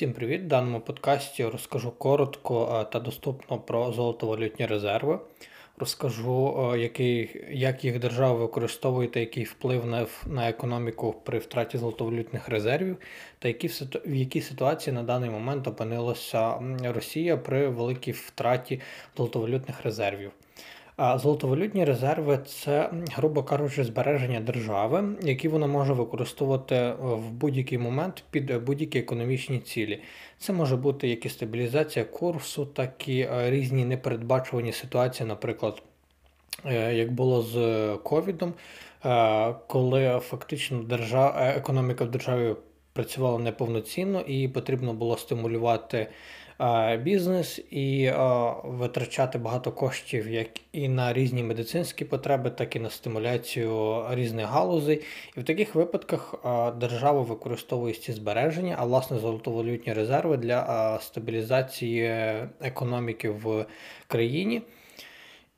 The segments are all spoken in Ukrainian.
Всім привіт! В даному подкасті розкажу коротко та доступно про золотовалютні резерви. Розкажу, який, як їх держава використовує та який вплив на, на економіку при втраті золотовалютних резервів, та які, в якій ситуації на даний момент опинилася Росія при великій втраті золотовалютних резервів. Золотовалютні резерви це, грубо кажучи, збереження держави, які вона може використовувати в будь-який момент під будь-які економічні цілі. Це може бути як і стабілізація курсу, так і е, різні непередбачувані ситуації, наприклад, е, як було з ковідом, е, коли фактично держава, економіка в державі працювала неповноцінно і потрібно було стимулювати бізнес і витрачати багато коштів як і на різні медицинські потреби, так і на стимуляцію різних галузей. І в таких випадках держава використовує ці збереження, а власне золотовалютні резерви для стабілізації економіки в країні.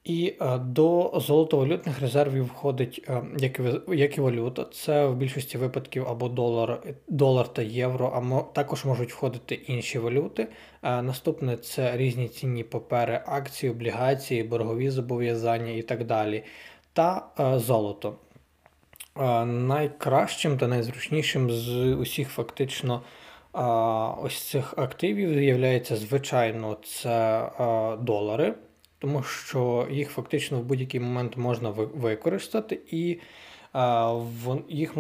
І е, до золотовалютних резервів входить е, як і, як і валюта. Це в більшості випадків або долар долар та євро, а також можуть входити інші валюти. Е, наступне це різні цінні папери, акції, облігації, боргові зобов'язання і так далі. Та золото. Найкращим та найзручнішим з усіх фактично ось цих активів є, звичайно, це долари тому що їх фактично в будь-який момент можна використати, і їх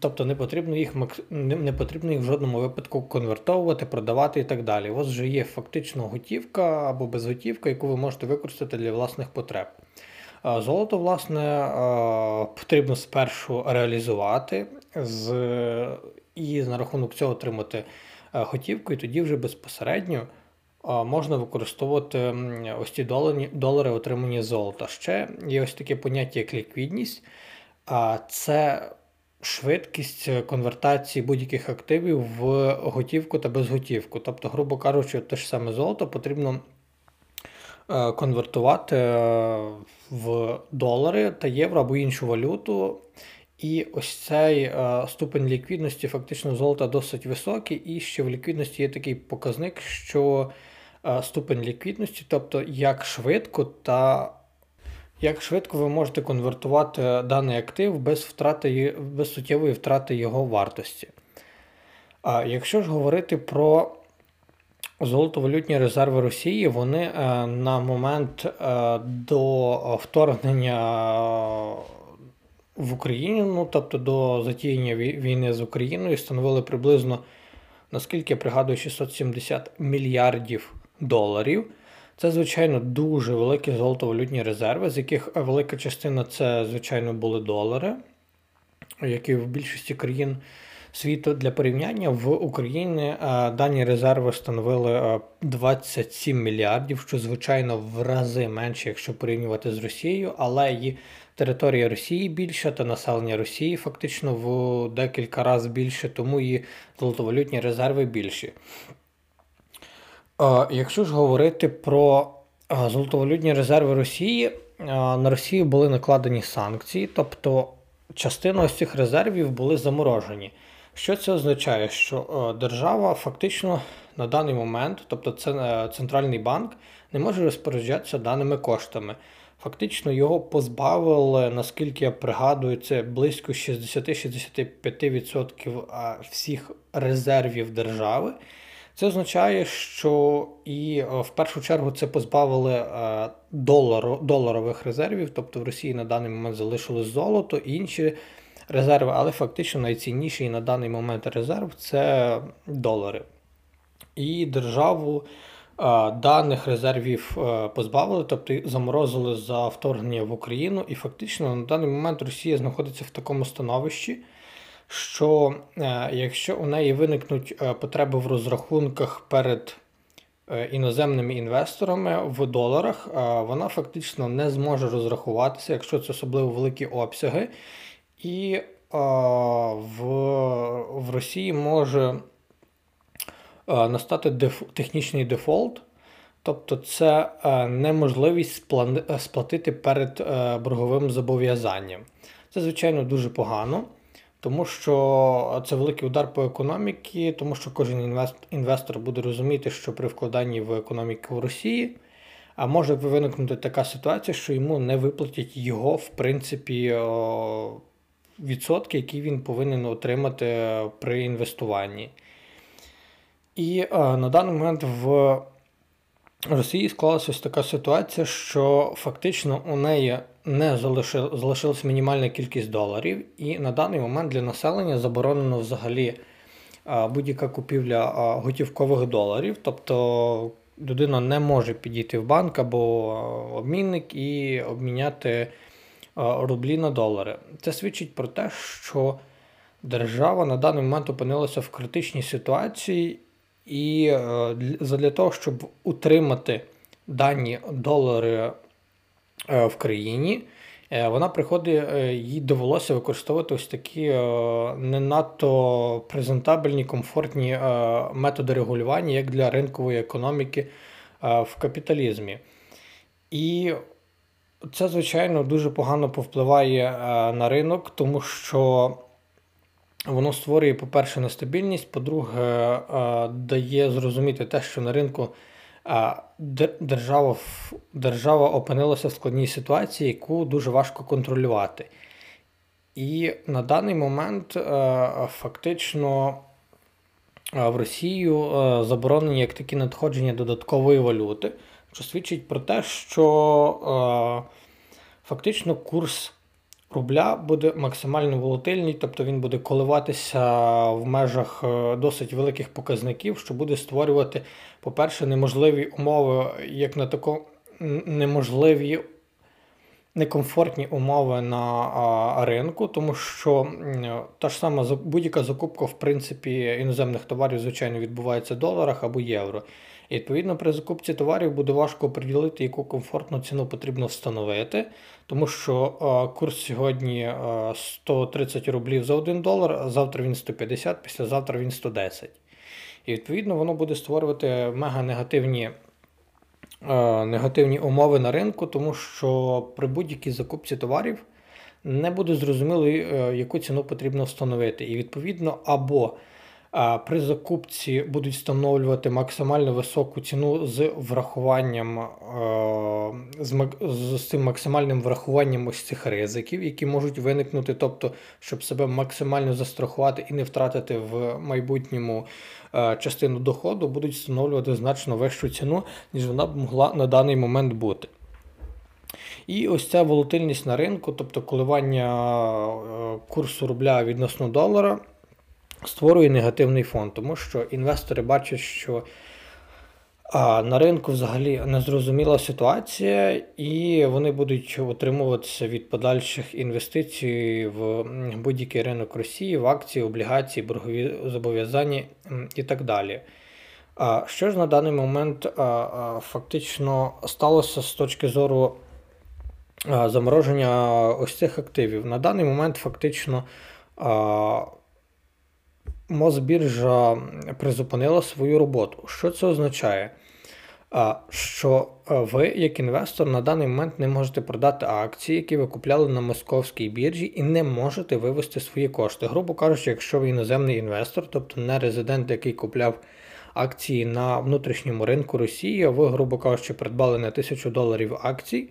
тобто не потрібно їх не потрібно їх в жодному випадку конвертовувати, продавати і так далі. У вас вже є фактично готівка або безготівка, яку ви можете використати для власних потреб. Золото, власне, потрібно спершу реалізувати з, і на рахунок цього отримати готівку, і тоді вже безпосередньо можна використовувати ось ці долари, отримані золота. Ще є ось таке поняття, як ліквідність, це швидкість конвертації будь-яких активів в готівку та безготівку. Тобто, грубо кажучи, те ж саме золото потрібно е, конвертувати е, в долари та євро або іншу валюту. І ось цей е, ступень ліквідності фактично золота досить високий, і ще в ліквідності є такий показник, що ступень ліквідності, тобто як швидко та як швидко ви можете конвертувати даний актив без втрати, без суттєвої втрати його вартості. А якщо ж говорити про золотовалютні резерви Росії, вони е, на момент е, до вторгнення в Україну, ну тобто до затіяння війни з Україною, становили приблизно, наскільки я пригадую, 670 мільярдів доларів. Це, звичайно, дуже великі золотовалютні резерви, з яких велика частина це, звичайно, були долари, які в більшості країн світу для порівняння в Україні е, дані резерви становили 27 е, мільярдів, що, звичайно, в рази менше, якщо порівнювати з Росією, але і територія Росії більша та населення Росії фактично в декілька разів більше, тому і золотовалютні резерви більші. Якщо ж говорити про золотовалютні резерви Росії, на Росію були накладені санкції, тобто частина ось цих резервів були заморожені. Що це означає? Що держава фактично на даний момент, тобто це центральний банк, не може розпоряджатися даними коштами. Фактично його позбавили, наскільки я пригадую, це близько 60-65% всіх резервів держави. Це означає, що і е, в першу чергу це позбавили е, долару, доларових резервів, тобто в Росії на даний момент залишилось золото і інші резерви, але фактично найцінніший на даний момент резерв це долари. І державу е, даних резервів позбавили, тобто заморозили за вторгнення в Україну, і фактично на даний момент Росія знаходиться в такому становищі що е, якщо у неї виникнуть е, потреби в розрахунках перед е, іноземними інвесторами в доларах, вона фактично не зможе розрахуватися, якщо це особливо великі обсяги, і в, в Росії може настати деф, технічний дефолт. Тобто це неможливість сплатити перед борговим зобов'язанням. Це, звичайно, дуже погано тому що це великий удар по економіці, тому що кожен інвестор буде розуміти, що при вкладанні в економіку в Росії а може виникнути така ситуація, що йому не виплатять його, в принципі, відсотки, які він повинен отримати при інвестуванні. І на даний момент в Росії склалася така ситуація, що фактично у неї не залишилась мінімальна кількість доларів, і на даний момент для населення заборонено взагалі будь-яка купівля готівкових доларів. Тобто людина не може підійти в банк або обмінник і обміняти рублі на долари. Це свідчить про те, що держава на даний момент опинилася в критичній ситуації, і е, для того, щоб утримати дані долари в країні, е, вона приходить, їй довелося використовувати ось такі не надто презентабельні, комфортні методи регулювання, як для ринкової економіки в капіталізмі. І це, звичайно, дуже погано повпливає на ринок, тому що Воно створює, по-перше, нестабільність, по-друге, е, дає зрозуміти те, що на ринку е, держава держава опинилася в складній ситуації, яку дуже важко контролювати. І на даний момент е, фактично в Росію заборонені як такі надходження додаткової валюти, що свідчить про те, що фактично курс рубля буде максимально волатильний, тобто він буде коливатися в межах е, досить великих показників, що буде створювати, по-перше, неможливі умови, як на тако неможливі. Некомфортні умови на ринку, тому що та ж сама будь-яка закупка, в принципі, іноземних товарів, звичайно, відбувається в доларах або євро. І відповідно при закупці товарів буде важко оприділити, яку комфортну ціну потрібно встановити, тому що курс сьогодні 130 рублів за 1 долар, завтра він 150, післязавтра він 110. І відповідно воно буде створювати мега негативні. Негативні умови на ринку, тому що при будь-якій закупці товарів не буде зрозуміло, е, яку ціну потрібно встановити. І відповідно, або при закупці будуть встановлювати максимально високу ціну з врахуванням е, з, з цим максимальним врахуванням ось цих ризиків, які можуть виникнути, тобто, щоб себе максимально застрахувати і не втратити в майбутньому е, частину доходу, будуть встановлювати значно вищу ціну, ніж вона б могла на даний момент бути. І ось ця волатильність на ринку, тобто коливання е, курсу рубля відносно долара створює негативний фон, тому що інвестори бачать, що а, на ринку взагалі незрозуміла ситуація, і вони будуть отримуватися від подальших інвестицій в будь-який ринок Росії, в акції, облігації, боргові зобов'язання і так далі. А Що ж на даний момент фактично сталося з точки зору замороження ось цих активів? На даний момент фактично. Мосбіржа призупинила свою роботу. Що це означає? Що ви, як інвестор, на даний момент не можете продати акції, які ви купляли на московській біржі, і не можете вивести свої кошти. Грубо кажучи, якщо ви іноземний інвестор, тобто не резидент, який купляв акції на внутрішньому ринку Росії, ви, грубо кажучи, придбали на 1000 доларів акцій.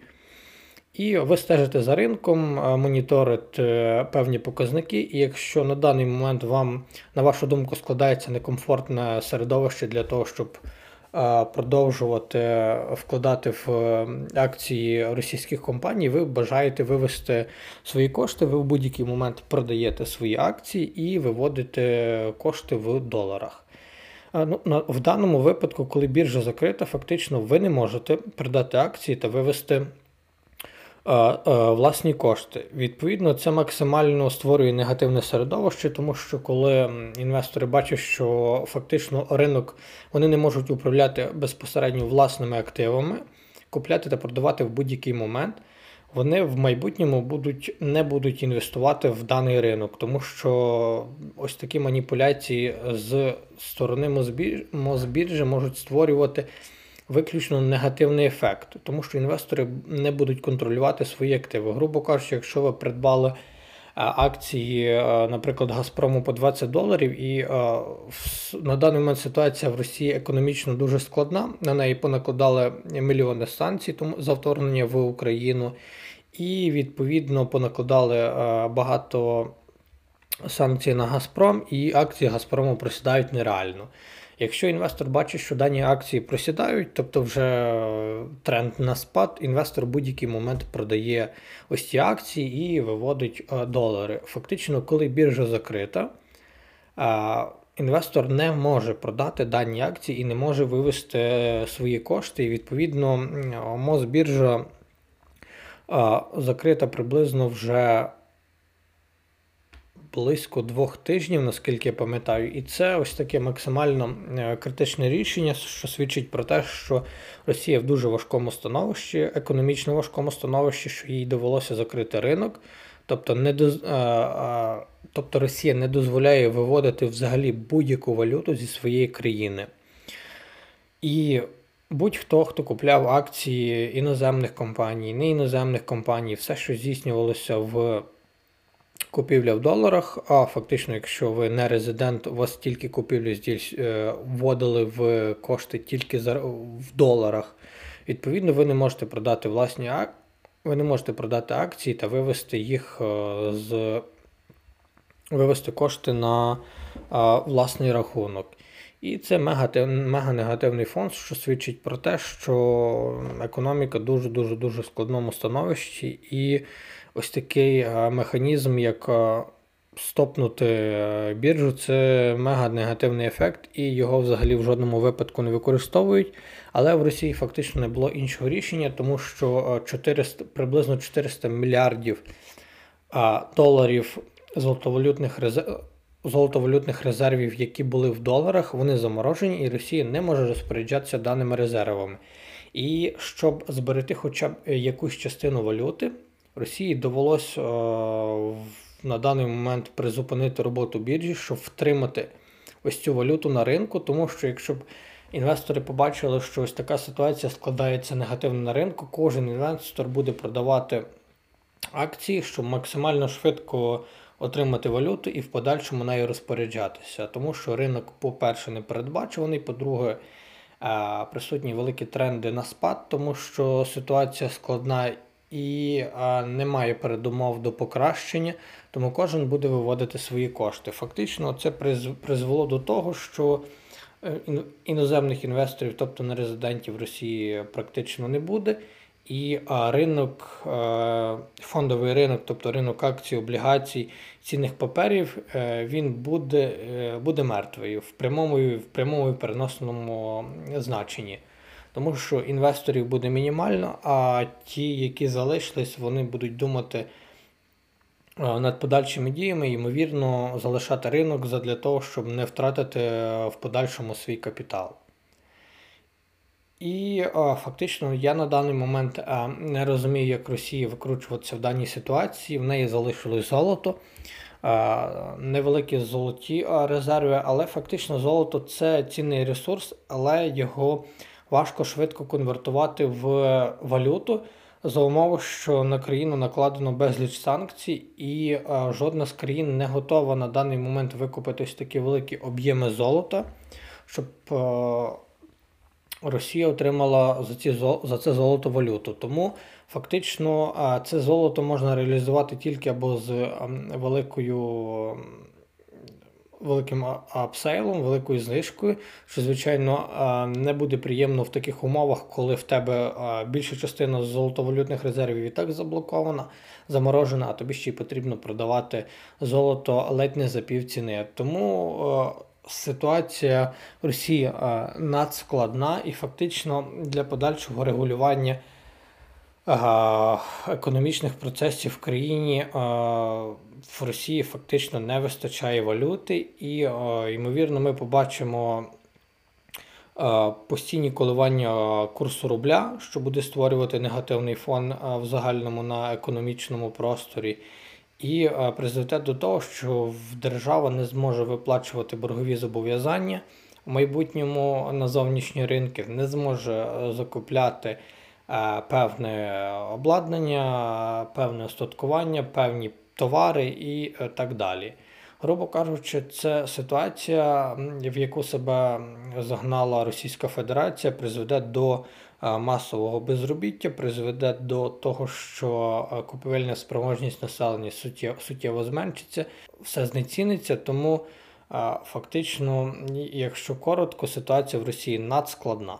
І ви стежите за ринком, моніторите певні показники, і якщо на даний момент вам, на вашу думку, складається некомфортне середовище для того, щоб продовжувати вкладати в акції російських компаній, ви бажаєте вивести свої кошти, ви в будь-який момент продаєте свої акції і виводите кошти в доларах. Ну, В даному випадку, коли біржа закрита, фактично ви не можете продати акції та вивести власні кошти. Відповідно, це максимально створює негативне середовище, тому що коли інвестори бачать, що фактично ринок вони не можуть управляти безпосередньо власними активами, купляти та продавати в будь-який момент. Вони в майбутньому будуть не будуть інвестувати в даний ринок, тому що ось такі маніпуляції з сторони Мосбіржі можуть створювати виключно негативний ефект, тому що інвестори не будуть контролювати свої активи. Грубо кажучи, якщо ви придбали акції, наприклад, Газпрому по 20 доларів. І на даний момент ситуація в Росії економічно дуже складна. На неї понакладали мільйони санкцій за вторгнення в Україну. І відповідно понакладали багато санкцій на Газпром, і акції Газпрому просідають нереально. Якщо інвестор бачить, що дані акції просідають, тобто вже тренд на спад, інвестор в будь-який момент продає ось ці акції і виводить е, долари. Фактично, коли біржа закрита, е, інвестор не може продати дані акції і не може вивести свої кошти. І відповідно, Мосбіржа е, закрита приблизно вже близько двох тижнів, наскільки я пам'ятаю, і це ось таке максимально е, критичне рішення, що свідчить про те, що Росія в дуже важкому становищі, економічно важкому становищі, що їй довелося закрити ринок. Тобто не доз... тобто Росія не дозволяє виводити взагалі будь-яку валюту зі своєї країни. І будь-хто, хто купляв акції іноземних компаній, не іноземних компаній, все, що здійснювалося в купівля в доларах, а фактично, якщо ви не резидент, у вас тільки купівлю е, вводили в кошти тільки в доларах. Відповідно, ви не можете продати власні ви не можете продати акції та вивести їх е, з вивести кошти на власний рахунок. І це мега, мега негативний фонд, що свідчить про те, що економіка дуже-дуже дуже складному становищі, і ось такий е, механізм, як е, стопнути е, біржу, це мега негативний ефект, і його взагалі в жодному випадку не використовують. Але в Росії фактично не було іншого рішення, тому що 400, приблизно 400 мільярдів доларів золотовалютних резервів. Золотовалютних резервів, які були в доларах, вони заморожені, і Росія не може розпоряджатися даними резервами. І щоб зберегти хоча б якусь частину валюти, Росії довелося е, на даний момент призупинити роботу біржі, щоб втримати ось цю валюту на ринку, тому що якщо б інвестори побачили, що ось така ситуація складається негативно на ринку, кожен інвестор буде продавати акції, щоб максимально швидко отримати валюту і в подальшому нею розпоряджатися. Тому що ринок, по-перше, не передбачуваний, по-друге, присутні великі тренди на спад, тому що ситуація складна і немає передумов до покращення, тому кожен буде виводити свої кошти. Фактично, це призвело до того, що е, іноземних інвесторів, тобто не резидентів Росії, практично не буде. І ринок, е, фондовий ринок, тобто ринок акцій, облігацій, цінних паперів, е, він буде буде мертвий в прямому в прямому і переносному значенні тому що інвесторів буде мінімально, а ті, які залишились, вони будуть думати е, над подальшими діями, ймовірно, залишати ринок для того, щоб не втратити е, в подальшому свій капітал. І а, е, фактично я на даний момент а, не розумію, як Росія викручуватися в даній ситуації. В неї залишилось золото, а, невеликі золоті резерви, але фактично золото це цінний ресурс, але його важко швидко конвертувати в валюту за умови, що на країну накладено безліч санкцій, і е, жодна з країн не готова на даний момент викупити ось такі великі об'єми золота, щоб е, Росія отримала за ці за це золото валюту. Тому фактично це золото можна реалізувати тільки або з великою великим апсейлом, великою знижкою, що, звичайно, не буде приємно в таких умовах, коли в тебе більша частина золотовалютних резервів і так заблокована, заморожена, а тобі ще й потрібно продавати золото ледь не за півціни. Тому ситуація в Росії надскладна і фактично для подальшого регулювання. Економічних процесів в країні в Росії фактично не вистачає валюти, і, ймовірно, ми побачимо постійні коливання курсу рубля, що буде створювати негативний фон в загальному на економічному просторі. І призведе до того, що держава не зможе виплачувати боргові зобов'язання в майбутньому на зовнішні ринки, не зможе закупляти певне обладнання, певне остаткування, певні товари і е, так далі. Грубо кажучи, це ситуація, в яку себе загнала Російська Федерація, призведе до е, масового безробіття, призведе до того, що е, купівельна спроможність населення суттєво, зменшиться, все знеціниться. Тому е, фактично, якщо коротко, ситуація в Росії надскладна.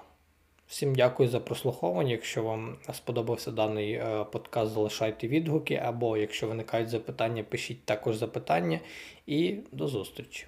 Всім дякую за прослуховування. Якщо вам сподобався даний е, подкаст, залишайте відгуки, або якщо виникають запитання, пишіть також запитання. І до зустрічі.